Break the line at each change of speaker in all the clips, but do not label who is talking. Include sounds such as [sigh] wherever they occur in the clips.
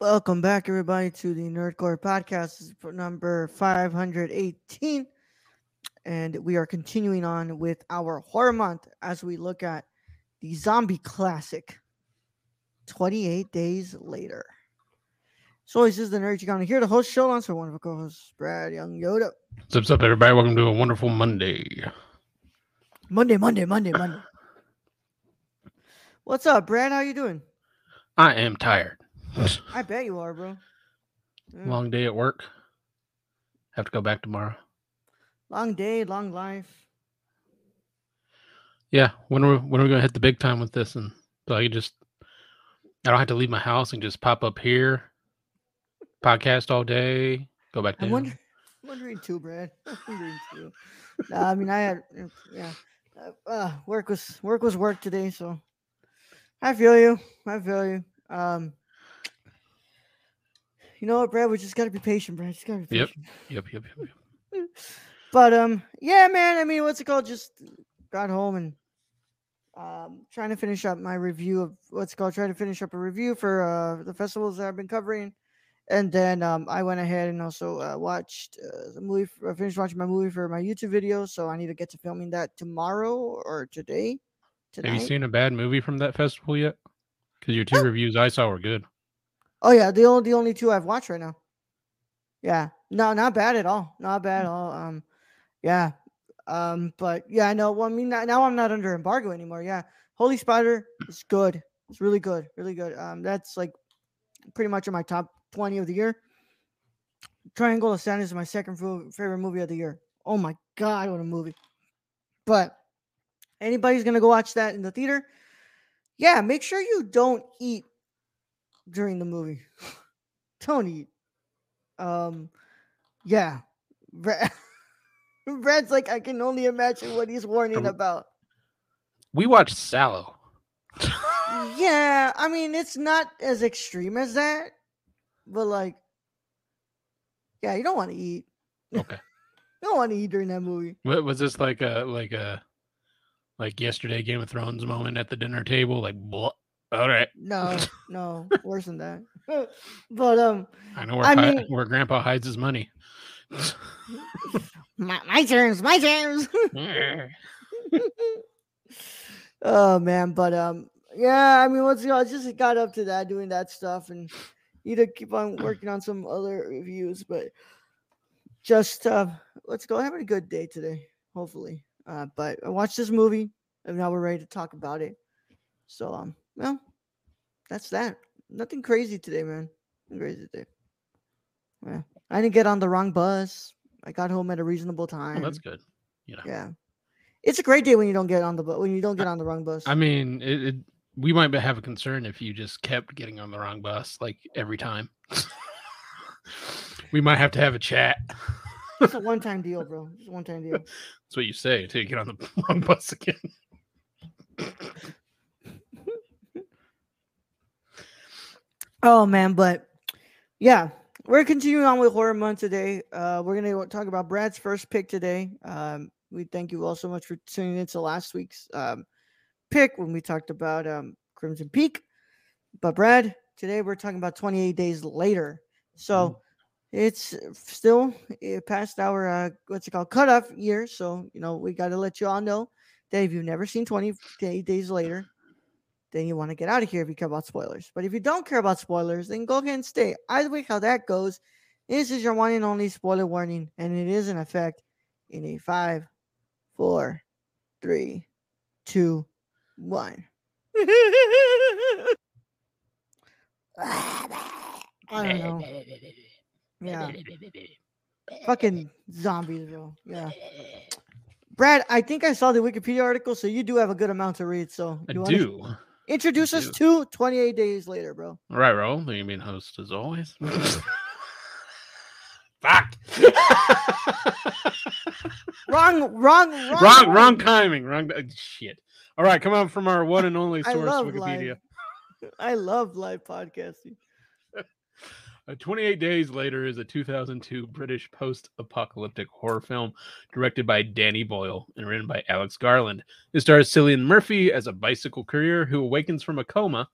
Welcome back, everybody, to the Nerd Corps podcast. This is for number 518. And we are continuing on with our horror month as we look at the zombie classic 28 Days Later. So, this is the Nerd Chicano here, the host show on for wonderful co hosts, Brad Young Yoda.
What's up, everybody? Welcome to a wonderful Monday.
Monday, Monday, Monday, Monday. [sighs] What's up, Brad? How you doing?
I am tired. [sighs]
I bet you are, bro. Yeah.
Long day at work. Have to go back tomorrow.
Long day, long life.
Yeah, when are we, when are we gonna hit the big time with this? And so I can just I don't have to leave my house and just pop up here, podcast all day, go back
I'm
down.
wondering, I'm wondering too, Brad. [laughs] I'm wondering too. Nah, I mean, I had, yeah, uh, uh, work was work was work today, so I feel you. I feel you. Um, you know what, Brad? We just gotta be patient, Brad. Just gotta be patient.
Yep, yep, yep. yep. [laughs]
But um, yeah, man. I mean, what's it called? Just got home and um, trying to finish up my review of what's it called. Trying to finish up a review for uh the festivals that I've been covering, and then um, I went ahead and also uh, watched uh, the movie. I finished watching my movie for my YouTube video, so I need to get to filming that tomorrow or today.
Have you seen a bad movie from that festival yet? Because your two reviews I saw were good.
Oh yeah, the only the only two I've watched right now. Yeah, no, not bad at all. Not bad at all. Um, yeah, um, but yeah, no. Well, I mean, now now I'm not under embargo anymore. Yeah, Holy Spider is good. It's really good, really good. Um, that's like pretty much in my top twenty of the year. Triangle of Sadness is my second favorite movie of the year. Oh my god, what a movie! But anybody's gonna go watch that in the theater, yeah, make sure you don't eat during the movie. [laughs] don't. Um, yeah. Brad, [laughs] Brad's like, I can only imagine what he's warning about.
We watched Salò. [laughs]
Yeah, I mean, it's not as extreme as that, but like, yeah, you don't want to eat.
Okay.
You don't want to eat during that movie.
What was this like a like a like yesterday Game of Thrones moment at the dinner table? Like, blah. All right,
No, [laughs] no, worse than that. [laughs] but um,
I know where
I mean-
where Grandpa hides his money. [laughs]
my, my turns, my turns. oh man, but um, yeah, I mean, what's I just got up to that, doing that stuff, and need to keep on [clears throat] working on some other reviews, but just uh, let's go having a good day today, hopefully. Uh, but I watched this movie, and now we're ready to talk about it. So um, well, that's that. Nothing crazy today, man. Nothing crazy today. Yeah, I didn't get on the wrong bus. I got home at a reasonable
Oh,
time.
that's good. You know.
Yeah. It's a great day when you don't get on the bus when you don't get on the wrong bus.
I mean, it, it, we might have a concern if you just kept getting on the wrong bus like every time. [laughs] we might have to have a chat.
it's a one time [laughs] deal, bro. It's a one time deal.
That's what you say until you get on the [laughs] wrong bus again.
Oh man, but yeah, we're continuing on with horror month today. Uh, we're gonna talk about Brad's first pick today. Um, we thank you all so much for tuning into last week's um, pick when we talked about um, Crimson Peak. But Brad, today we're talking about 28 days later. So it's still past our uh, what's it called cutoff year. So you know we got to let you all know that if you've never seen 28 days later, then you want to get out of here if you care about spoilers. But if you don't care about spoilers, then go ahead and stay. Either way, how that goes, this is your one and only spoiler warning, and it is in effect in a five, four, three, two, one. [laughs] I don't know. Yeah. Fucking zombies, bro. Yeah. [laughs] Brad, I think I saw the Wikipedia article, so you do have a good amount to read. So
I
you wanna
do.
Introduce
I
us to 28 days later, bro.
All right, Ro. You mean host as always? [laughs] Fuck. [laughs]
Wrong, wrong, wrong,
wrong, wrong timing. Wrong. uh, Shit. All right, come on from our one and only [laughs] source,
love
Wikipedia.
live. I love live podcasting.
Uh, 28 Days Later is a 2002 British post apocalyptic horror film directed by Danny Boyle and written by Alex Garland. It stars Cillian Murphy as a bicycle courier who awakens from a coma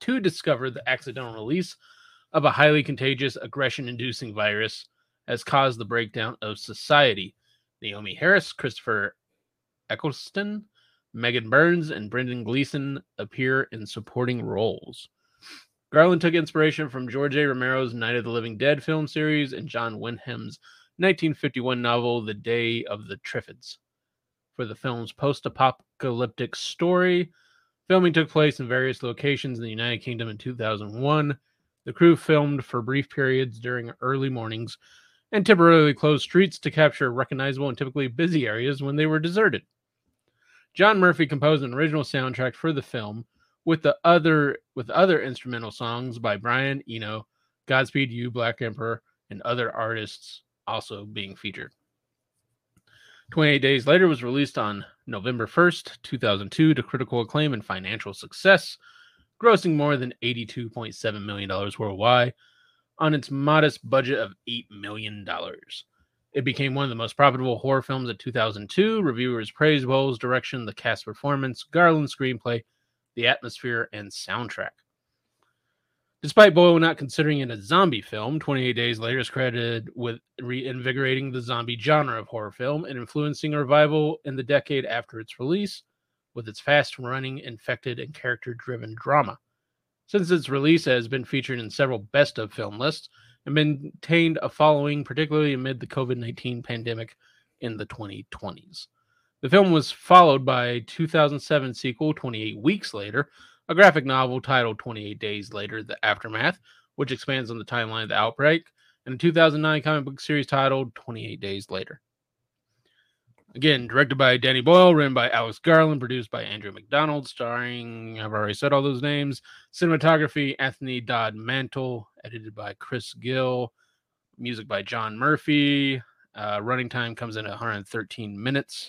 to discover the accidental release of a highly contagious, aggression inducing virus has caused the breakdown of society. Naomie Harris, Christopher Eccleston, Megan Burns, and Brendan Gleeson appear in supporting roles. Garland took inspiration from George A. Romero's Night of the Living Dead film series and John Wyndham's 1951 novel The Day of the Triffids. For the film's post apocalyptic story, filming took place in various locations in the United Kingdom in 2001. The crew filmed for brief periods during early mornings and temporarily closed streets to capture recognizable and typically busy areas when they were deserted. John Murphy composed an original soundtrack for the film with the other with other instrumental songs by Brian Eno, Godspeed You, Black Emperor, and other artists also being featured. 28 Days Later was released on November 1st, 2002 to critical acclaim and financial success, grossing more than $82.7 million worldwide on its modest budget of $8 million. It became one of the most profitable horror films of 2002. Reviewers praised Boyle's direction, the cast performance, Garland's screenplay, the atmosphere, and soundtrack. Despite Boyle not considering it a zombie film, 28 Days Later is credited with reinvigorating the zombie genre of horror film and influencing a revival in the decade after its release with its fast running, infected, and character driven drama. Since its release, it has been featured in several best of film lists and maintained a following, particularly amid the COVID 19 pandemic in the 2020s. The film was followed by a 2007 sequel, 28 Weeks Later, a graphic novel titled 28 Days Later The Aftermath, which expands on the timeline of the outbreak, and a 2009 comic book series titled 28 Days Later. Again, directed by Danny Boyle, written by Alex Garland, produced by Andrew Macdonald, starring, I've already said all those names, cinematography, Anthony Dod Mantle, edited by Chris Gill, music by John Murphy. Uh, running time comes in at 113 minutes,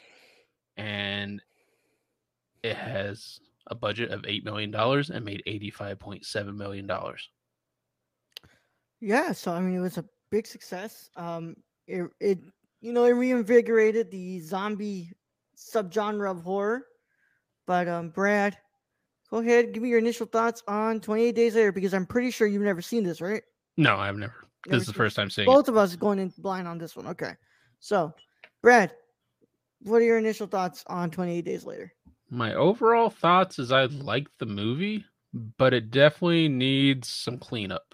and it has a budget of $8 million and made $85.7 million.
Yeah, so I mean, it was a big success. Um, it, it you know, it reinvigorated the zombie subgenre of horror. But um, Brad, go ahead, give me your initial thoughts on 28 Days Later because I'm pretty sure you've never seen this, right?
No, I've never.
Never
This is the first time seeing it.
Both of us going in blind on this one. Okay, so Brad, what are your initial thoughts on 28 Days Later?
My overall thoughts is I like the movie, but it definitely needs some cleanup.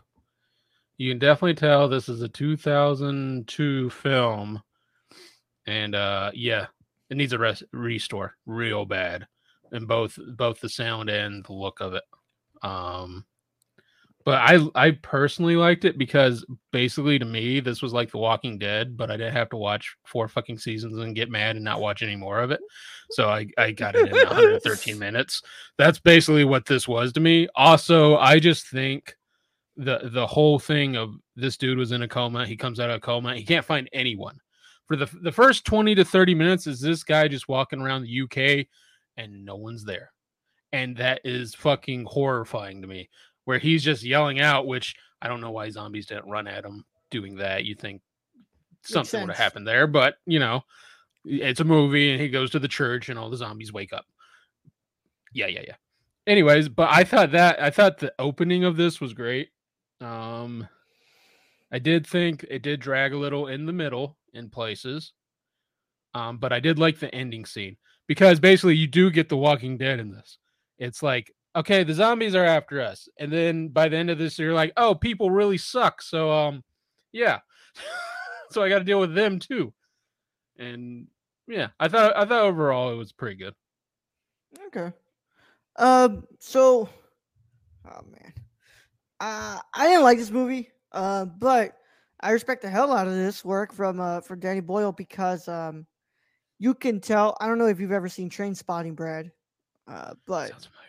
You can definitely tell this is a 2002 film, and uh, yeah, it needs a rest, restore real bad, in both both the sound and the look of it. Um, but I I personally liked it because basically to me this was like The Walking Dead, but I didn't have to watch four fucking seasons and get mad and not watch any more of it. So I I got it in 113 [laughs] minutes. That's basically what this was to me. Also, I just think the the whole thing of this dude was in a coma. He comes out of a coma. He can't find anyone. For the the first 20 to 30 minutes is this guy just walking around the UK and no one's there. And that is fucking horrifying to me where he's just yelling out, which I don't know why zombies didn't run at him doing that. You think something would have happened there, but you know, it's a movie and he goes to the church and all the zombies wake up. Yeah, yeah, yeah. Anyways, but I thought that I thought the opening of this was great. Um I did think it did drag a little in the middle in places. Um, but I did like the ending scene because basically you do get the Walking Dead in this. It's like, okay, the zombies are after us, and then by the end of this, you're like, oh, people really suck. So, um, yeah, [laughs] so I got to deal with them too. And yeah, I thought I thought overall it was pretty good.
Okay. Um. So, oh man, uh, I didn't like this movie. Uh, but I respect the hell out of this work from uh for Danny Boyle because um, you can tell. I don't know if you've ever seen Trainspotting, Brad, uh, but
Sounds familiar.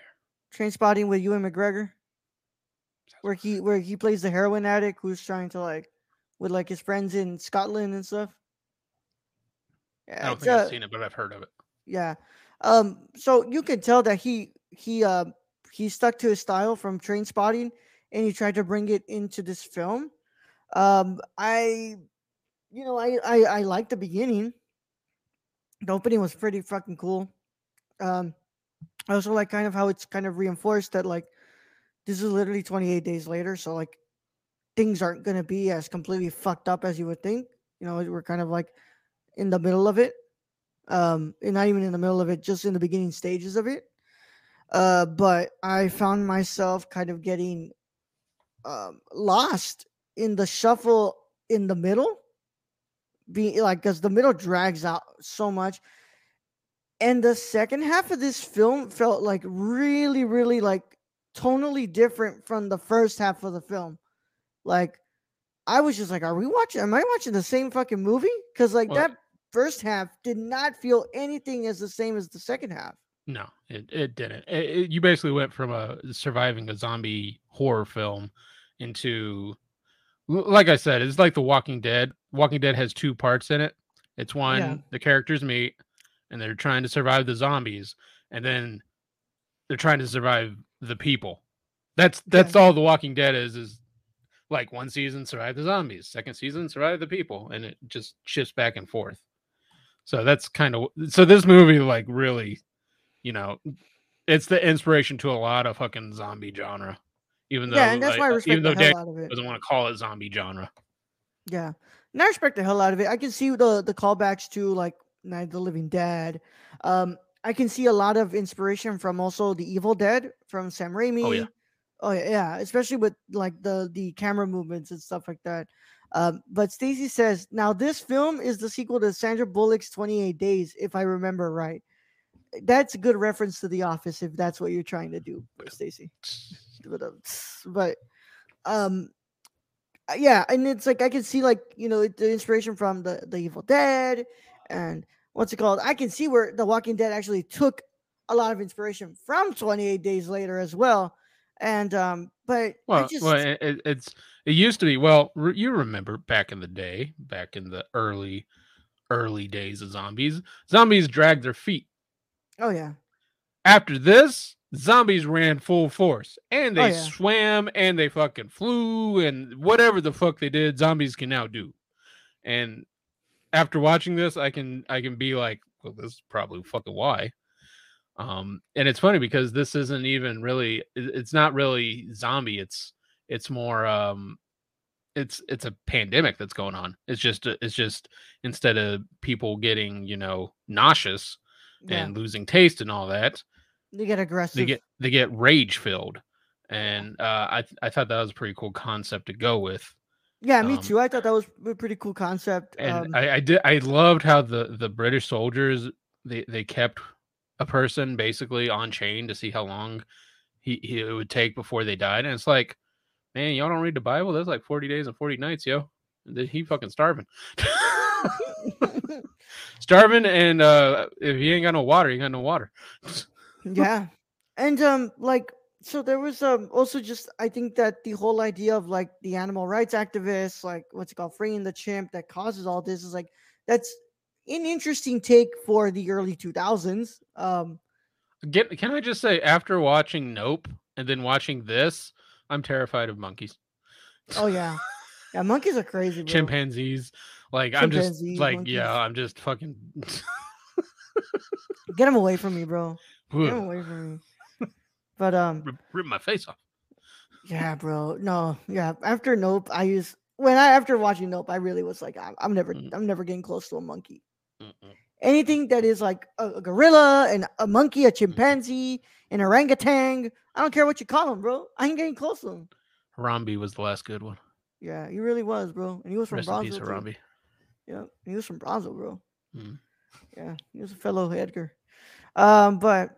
Trainspotting with Ewan McGregor, where he where he plays the heroin addict who's trying to like with like his friends in Scotland and stuff. Yeah,
I
don't
think I've seen it, but I've heard of it.
yeah. Um, so you can tell that he he uh he stuck to his style from Trainspotting, and he tried to bring it into this film. Um, I, you know, I I I like the beginning. The opening was pretty fucking cool. Um, I also like kind of how it's kind of reinforced that like this is literally 28 days later, so like things aren't gonna be as completely fucked up as you would think. You know, we're kind of like in the middle of it. Um, and not even in the middle of it, just in the beginning stages of it. Uh, but I found myself kind of getting um lost in the shuffle in the middle. Being like because the middle drags out so much. And the second half of this film felt like really, really like tonally different from the first half of the film. Like I was just like, are we watching? Am I watching the same fucking movie? Because like
Well-
that first half did not feel anything as the same as the second half.
No, it, it didn't. It, it- you basically went from a surviving a zombie horror film into, like I said, it's like The Walking Dead. Walking Dead has two parts in it. It's one the characters meet, and they're trying to survive the zombies, and then they're trying to survive the people. That's that's all The Walking Dead is. Is like one season survive the zombies, second season survive the people, and it just shifts back and forth. So that's kind of so this movie like really you know, it's the inspiration to a lot of fucking zombie genre. Even though,
yeah, and that's
like,
why I
uh,
respect
even
the
though
hell
Dan
out of it.
doesn't want to call it zombie genre.
Yeah, and I respect the hell out of it. I can see the the callbacks to like Night of the Living Dead. Um, I can see a lot of inspiration from also the Evil Dead from Sam Raimi. Oh yeah, yeah, especially with like the the camera movements and stuff like that. Um, but Stacy says now this film is the sequel to Sandra Bullock's 28 Days, if I remember right. That's a good reference to The Office if that's what you're trying to do, Stacy but, [laughs] but um uh, yeah and it's like i can see like you know the inspiration from the the evil dead and what's it called i can see where the walking dead actually took a lot of inspiration from 28 days later as well and um but
Well,
just
well, it, it- it's it used to be. Well, re- you remember back in the day, back in the early early days of zombies, zombies dragged their feet.
oh yeah
After this, zombies ran full force and
Oh,
they
yeah.
swam and they fucking flew and whatever the fuck they did, zombies can now do. And after watching this, I can I can be like, well, this is probably fucking why. Um, and it's funny because this isn't even really it's not really zombie, it's it's more um it's it's a pandemic that's going on. It's just it's just instead of people getting, you know, nauseous
yeah.
and losing taste and all that,
they get aggressive.
they get they get rage filled. And uh i th- i thought that was a pretty cool concept to go with
yeah me
um,
too. I thought that was a pretty cool concept
and
um,
i i did i loved how the the british soldiers they they kept a person basically on chain to see how long he, he it would take before they died and it's like man y'all don't read the bible? That's like 40 days and 40 nights yo. He fucking starving. [laughs] [laughs] Starving and uh if he ain't got no water he got no water.
Yeah. And um like so there was um also just i think that the whole idea of like the animal rights activists like what's it called freeing the chimp that causes all this is like that's an interesting take for the early 2000s um
Get can I just say after watching Nope and then watching this, I'm terrified of monkeys.
oh yeah yeah monkeys are crazy bro.
Chimpanzees. Like I'm just like
monkeys.
yeah, I'm just fucking
get them away from me bro [laughs] get them away from me but um
rip, rip my face off.
yeah bro no yeah after nope i used when i after watching nope i really was like i'm, I'm never
Mm.
i'm never getting close to a monkey
Mm-mm.
anything that is like a, a gorilla and a monkey,
Mm-hmm.
a chimpanzee, an orangutan. I don't care what you call them, bro. I ain't getting close to them.
Harambe was the last good one.
Yeah, he really was, bro. And he was from
Rest in peace,
Brazil. too.
Harambe.
Yeah, he was from Brazil, bro.
Mm.
Yeah, he was a fellow Edgar. Um, but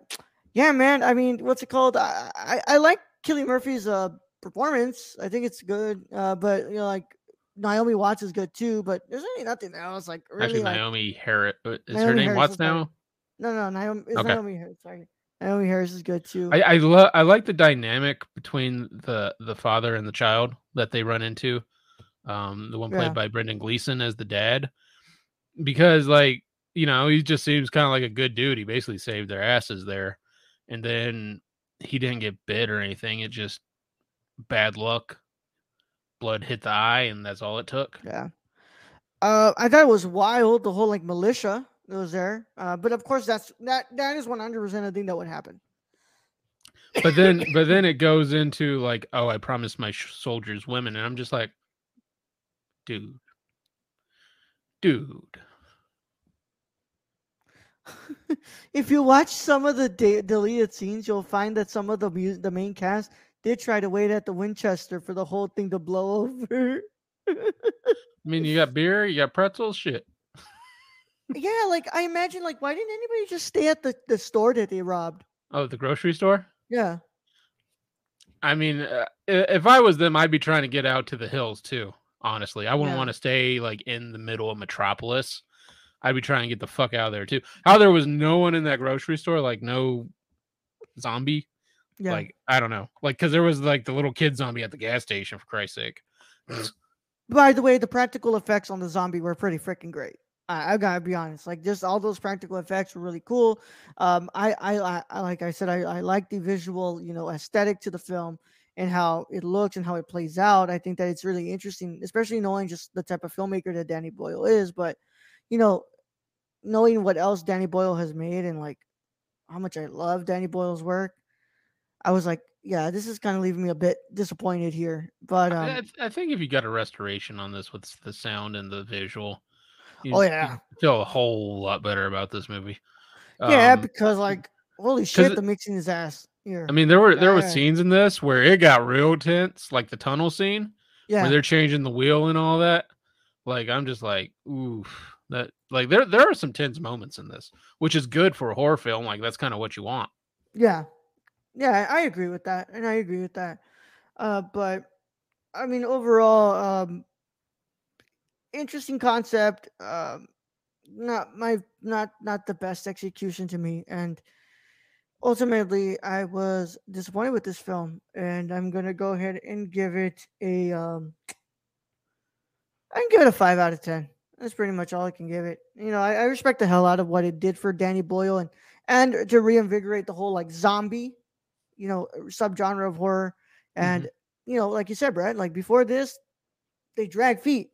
yeah, man. I mean, what's it called? I I, I like Cillian Murphy's uh performance. I think it's good. Uh, but you know, like Naomi Watts is good too, but there's really nothing else like really.
Actually,
like,
Naomie Harris uh, is her name
Harris
Watts now.
no, no, Naomi, it's
Okay.
Naomie Harris. Sorry, Naomie Harris is good too.
I I, lo- I like the dynamic between the the father and the child that they run into. Um, the one played
Yeah.
by Brendan Gleeson as the dad, because like you know he just seems kind of like a good dude. He basically saved their asses there, and then he didn't get bit or anything. It just bad luck. Blood hit the eye, and that's all it took.
Yeah. Uh, I thought it was wild the whole like militia that was there. Uh, but of course that's that that is one hundred percent a thing that would happen.
But then, [laughs] but then it goes into like, oh, I promised my sh- soldiers women, and I'm just like, dude, dude.
If you watch some of the de- deleted scenes, you'll find that some of the mu- the main cast did try to wait at the Winchester for the whole thing to blow [laughs] over.
I mean, you got beer, you got pretzels, shit.
yeah, like I imagine, like why didn't anybody just stay at the, the store that they robbed?
Oh, the grocery store.
Yeah,
I mean, uh, if I was them, I'd be trying to get out to the hills too. Honestly, I wouldn't
Yeah.
want to stay like in the middle of Metropolis. I'd be trying to get the fuck out of there too. How there was no one in that grocery store, like no zombie.
yeah.
Like I don't know, like because there was like the little kid zombie at the gas station for Christ's sake.
By the way, the practical effects on the zombie were pretty freaking great. I, I gotta be honest, like just all those practical effects were really cool. Um, I, I, I, I like I said, I, I like the visual, you know, aesthetic to the film and how it looks and how it plays out. I think that it's really interesting, especially knowing just the type of filmmaker that Danny Boyle is. But you know, knowing what else Danny Boyle has made and like how much I love Danny Boyle's work, I was like, yeah, this is kind of leaving me a bit disappointed here. But
I-
um,
I, th- I think if you got a restoration on this with the sound and the visual,
Oh, yeah.
feel a whole lot better about this movie.
Yeah,
Um,
because like holy shit, the mixing his ass here.
I mean, there were there were scenes in this where it got real tense, like the tunnel scene
yeah,
where they're changing the wheel and all that. Like I'm just like, oof, that like there there are some tense moments in this, which is good for a horror film. Like that's kind of what you want.
yeah, yeah. I agree with that, and I agree with that. Uh, but I mean, overall, um, interesting concept. Um, not my not not the best execution to me, and ultimately, I was disappointed with this film, and I'm gonna go ahead and give it a um. I can give it a five out of ten. That's pretty much all I can give it. You know, I, I respect the hell out of what it did for Danny Boyle and and to reinvigorate the whole like zombie, you know, subgenre of horror. And you know, like you said, Brad, like before this, they drag feet.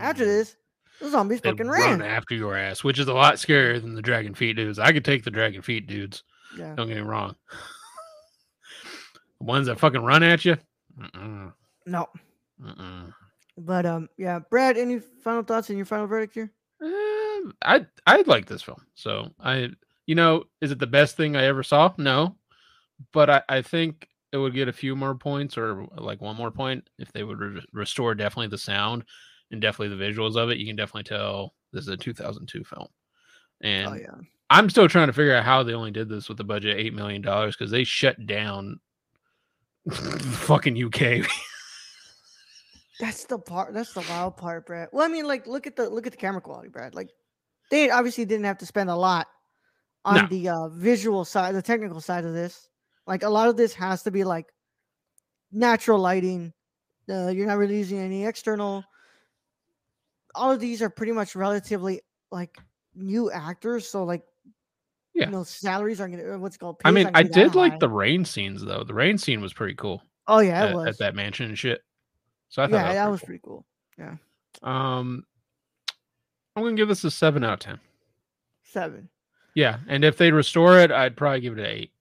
After
Mm.
this, the zombies
they
fucking
run
ran.
after your ass, which is a lot scarier than the dragon feet dudes. I could take the dragon feet dudes.
Yeah.
Don't get me wrong. [laughs] the ones that fucking run at you. Mm-mm,
No.
mm-mm.
But um, yeah, Brad, any final thoughts and your final verdict here?
Um, I I like this film. So I, you know, is it the best thing I ever saw? No, but I I think it would get a few more points or like one more point if they would re- restore definitely the sound and definitely the visuals of it. You can definitely tell this is a 2002 film, and
oh yeah.
I'm still trying to figure out how they only did this with a budget of eight million dollars because they shut down [laughs] fucking UK. [laughs]
That's the part. That's the wild part, Brad. Well, I mean, like, look at the look at the camera quality, Brad. Like, they obviously didn't have to spend a lot on
No.
the uh, visual side, the technical side of this. Like, a lot of this has to be like natural lighting. Uh, you're not really using any external. All of these are pretty much relatively like new actors, so like,
Yeah.
you know, salaries aren't gonna. uh, What's it called?
I mean, I
gonna be that
did like
high.
the rain scenes though. The rain scene was pretty cool.
Oh yeah, it
at,
was.
at that mansion and shit. So I thought
yeah,
that
that
was,
was
pretty
pretty cool.
Yeah. Um, I'm gonna give this a seven out of ten.
Seven.
Yeah, and if they restore it, I'd probably give it an eight.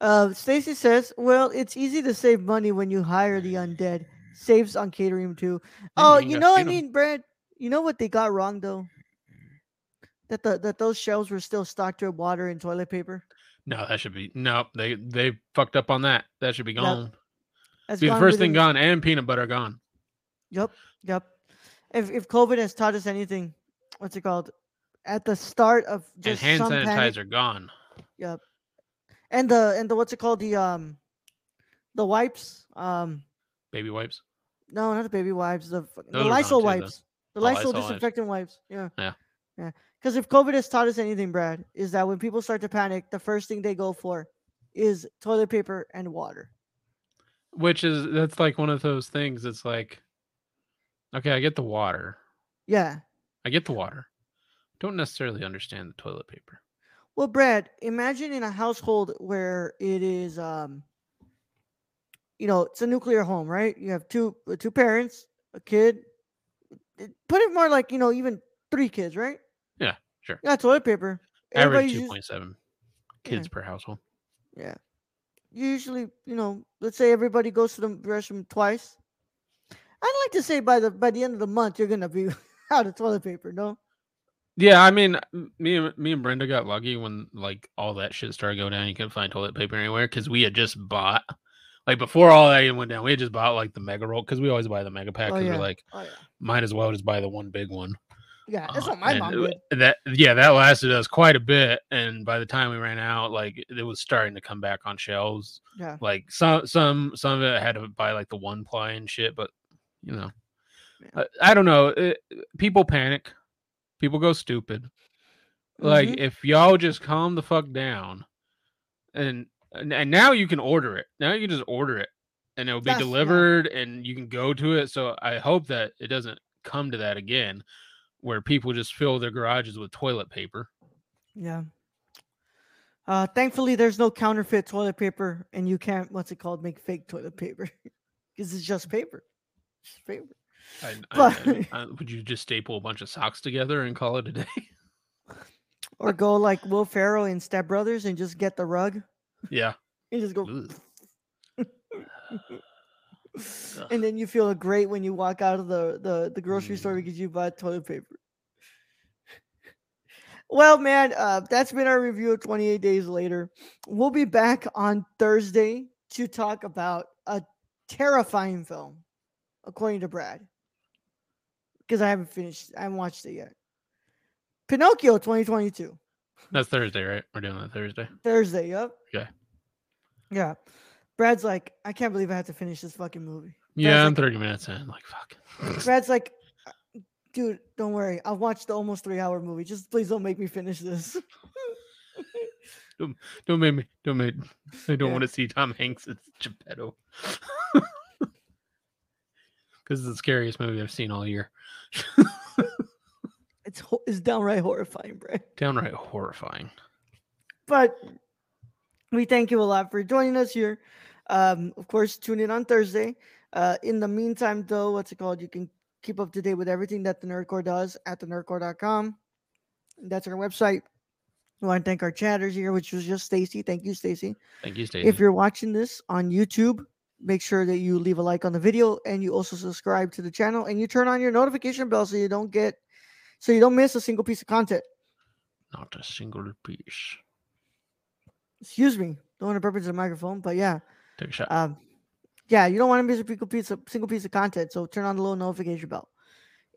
Uh, Stacy says, "Well, it's easy to save money when you hire the undead. Saves on catering too. Oh,
you
know, I mean, Brad. You know what they got wrong though? That the that those shelves were still stocked with water and toilet paper.
No, that should be no. They they fucked up on that. That should be gone.
That's
the first thing gone, and peanut butter gone.
Yep, yep. If if COVID has taught us anything, what's it called? At the start of
And
just
hand
some panic-
sanitizer gone.
Yep. And the and the what's it called? The um, the wipes. Um,
Baby wipes.
no, not the baby wipes. The the
gone
Lysol
too,
wipes. The
Oh,
Lysol
Lysol wipes.
disinfectant wipes. Yeah.
Yeah.
Yeah. Because if COVID has taught us anything, Brad, is that when people start to panic, the first thing they go for is toilet paper and water.
Which is that's like one of those things. It's like, okay, I get the water.
Yeah.
I get the water. Don't necessarily understand the toilet paper.
Well, Brad, imagine in a household where it is, um, you know, it's a nuclear home, right? You have two uh, two parents, a kid. Put it more like you know, even three kids, right?
Yeah, sure.
Yeah, toilet paper.
Average two point seven point
Yeah.
kids per household.
Yeah. Usually, you know, let's say everybody goes to the restroom twice. I'd like to say by the by the end of the month you're gonna be [laughs] out of toilet paper, no?
Yeah, I mean, me and me and Brenda got lucky when like all that shit started going down. You couldn't find toilet paper anywhere because we had just bought, like before all that went down, we had just bought like the mega roll because we always buy the mega pack
Oh,
because
yeah.
we're like,
Oh yeah.
might as well just buy the one big one.
Yeah, that's
Uh,
what my
and
mom did.
That yeah, that lasted us quite a bit, and by the time we ran out, like it was starting to come back on shelves.
Yeah.
Like some some some of it had to buy like the one ply and shit, but you know,
Yeah.
I, I don't know. It, people panic, people go stupid. Like
Mhm.
if y'all just calm the fuck down, and and, now you can order it. Now you can just order it, and it'll be
That's-
delivered, and you can go to it. So I hope that it doesn't come to that again, where people just fill their garages with toilet paper.
Yeah. Uh, thankfully, there's no counterfeit toilet paper, and you can't what's it called make fake toilet paper [laughs] because it's just paper. It's just paper.
I, [laughs]
But-
I- I- would you just staple a bunch of socks together and call it a day? [laughs]
Or go like Will Ferrell in Step Brothers and just get the rug
yeah.
and just go. And then you feel great when you walk out of the the, the grocery store
Mm.
because you bought toilet paper. Well, man, uh, that's been our review of 28 Days Later. We'll be back on Thursday to talk about a terrifying film, according to Brad, because I haven't finished, I haven't watched it yet. Pinocchio 2022,
That's Thursday, right? We're doing that Thursday.
Thursday. Yep.
Okay.
Yeah. Brad's like, I can't believe I have to finish this fucking movie.
Yeah, I'm
like-
30 minutes in. Like, fuck.
Brad's like, "Uh, dude, don't worry. I'll watch the almost three hour movie. Just please don't make me finish this. [laughs]
Don't don't make me. Don't make. I don't
Yeah.
want to see Tom Hanks as Geppetto. [laughs] Because it's the scariest movie I've seen all year. [laughs]
It's it's downright horrifying, Brad.
Downright horrifying.
But we thank you a lot for joining us here. Um, of course, tune in on Thursday. Uh, in the meantime, though, what's it called? You can keep up to date with everything that the Nerd Corps does at thenerdcorps.com. That's our website. We want to thank our chatters here, which was just Stacy. Thank you, Stacy.
Thank you, Stacy.
If you're watching this on YouTube, make sure that you leave a like on the video and you also subscribe to the channel and you turn on your notification bell so you don't get so you don't miss a single piece of content.
Not a single piece.
Excuse me. Don't want to into the microphone, but yeah.
Take a shot.
Um yeah, you don't want to miss a piece of single piece of content, so turn on the little notification bell.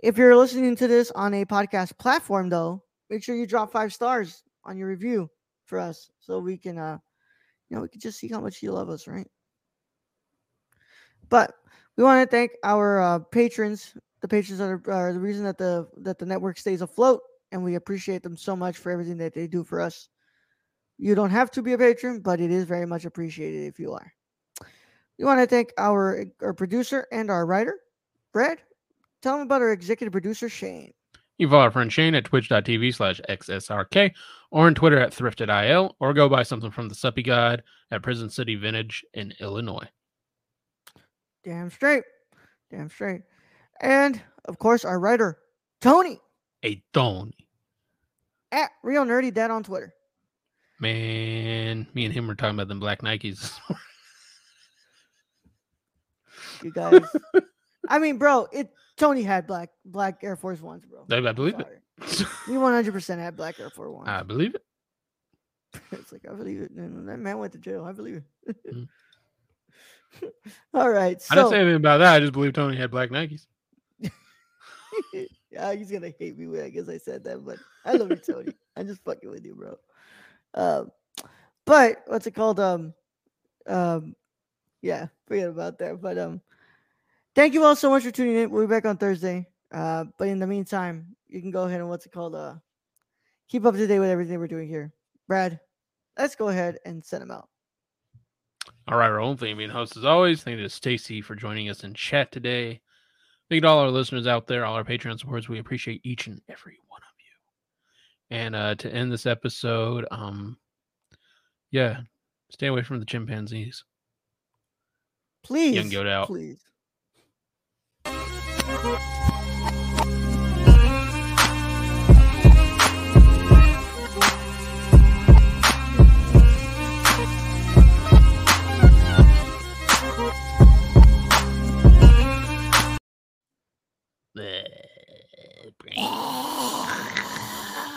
If you're listening to this on a podcast platform though, make sure you drop five stars on your review for us so we can uh you know we can just see how much you love us, right? But we want to thank our uh, patrons. The patrons are, are the reason that the that the network stays afloat, and we appreciate them so much for everything that they do for us. You don't have to be a patron, but it is very much appreciated if you are. We want to thank our our producer and our writer, Brad. Tell them about our executive producer, Shane.
You follow our friend Shane at twitch.tv slash XSRK or on Twitter at thriftedil or go buy something from the Suppy God at Prison City Vintage in Illinois.
Damn straight. Damn straight. And of course, our writer, Tony,
Hey, Tony.
at Real Nerdy Dad on Twitter.
Man, me and him were talking about them black Nikes. [laughs]
You guys. [laughs] I mean, bro, it Tony had black black Air Force Ones, bro.
I, I believe
Sorry.
it.
We 100% [laughs] had black Air Force Ones.
I believe it. [laughs]
it's like I believe it. And That man went to jail. I believe it.
Mm.
All right.
I didn't say anything about that. I just believe Tony had black Nikes.
yeah, he's gonna hate me when I guess I said that, but I love you, Tony. I'm just fucking with you, bro. Um, but what's it called? Um, um, yeah, forget about that. But um, thank you all so much for tuning in. We'll be back on Thursday. Uh, but in the meantime, you can go ahead and what's it called? Uh, keep up to date with everything we're doing here. Brad, let's go ahead and send them out.
All right, our own thing being host as always. Thank you to Stacy for joining us in chat today. Thank you to all our listeners out there, all our Patreon supporters. We appreciate each and every one of you. And uh, to end this episode, um, yeah, stay away from the chimpanzees.
Please.
Young Yoda out.
Please brain.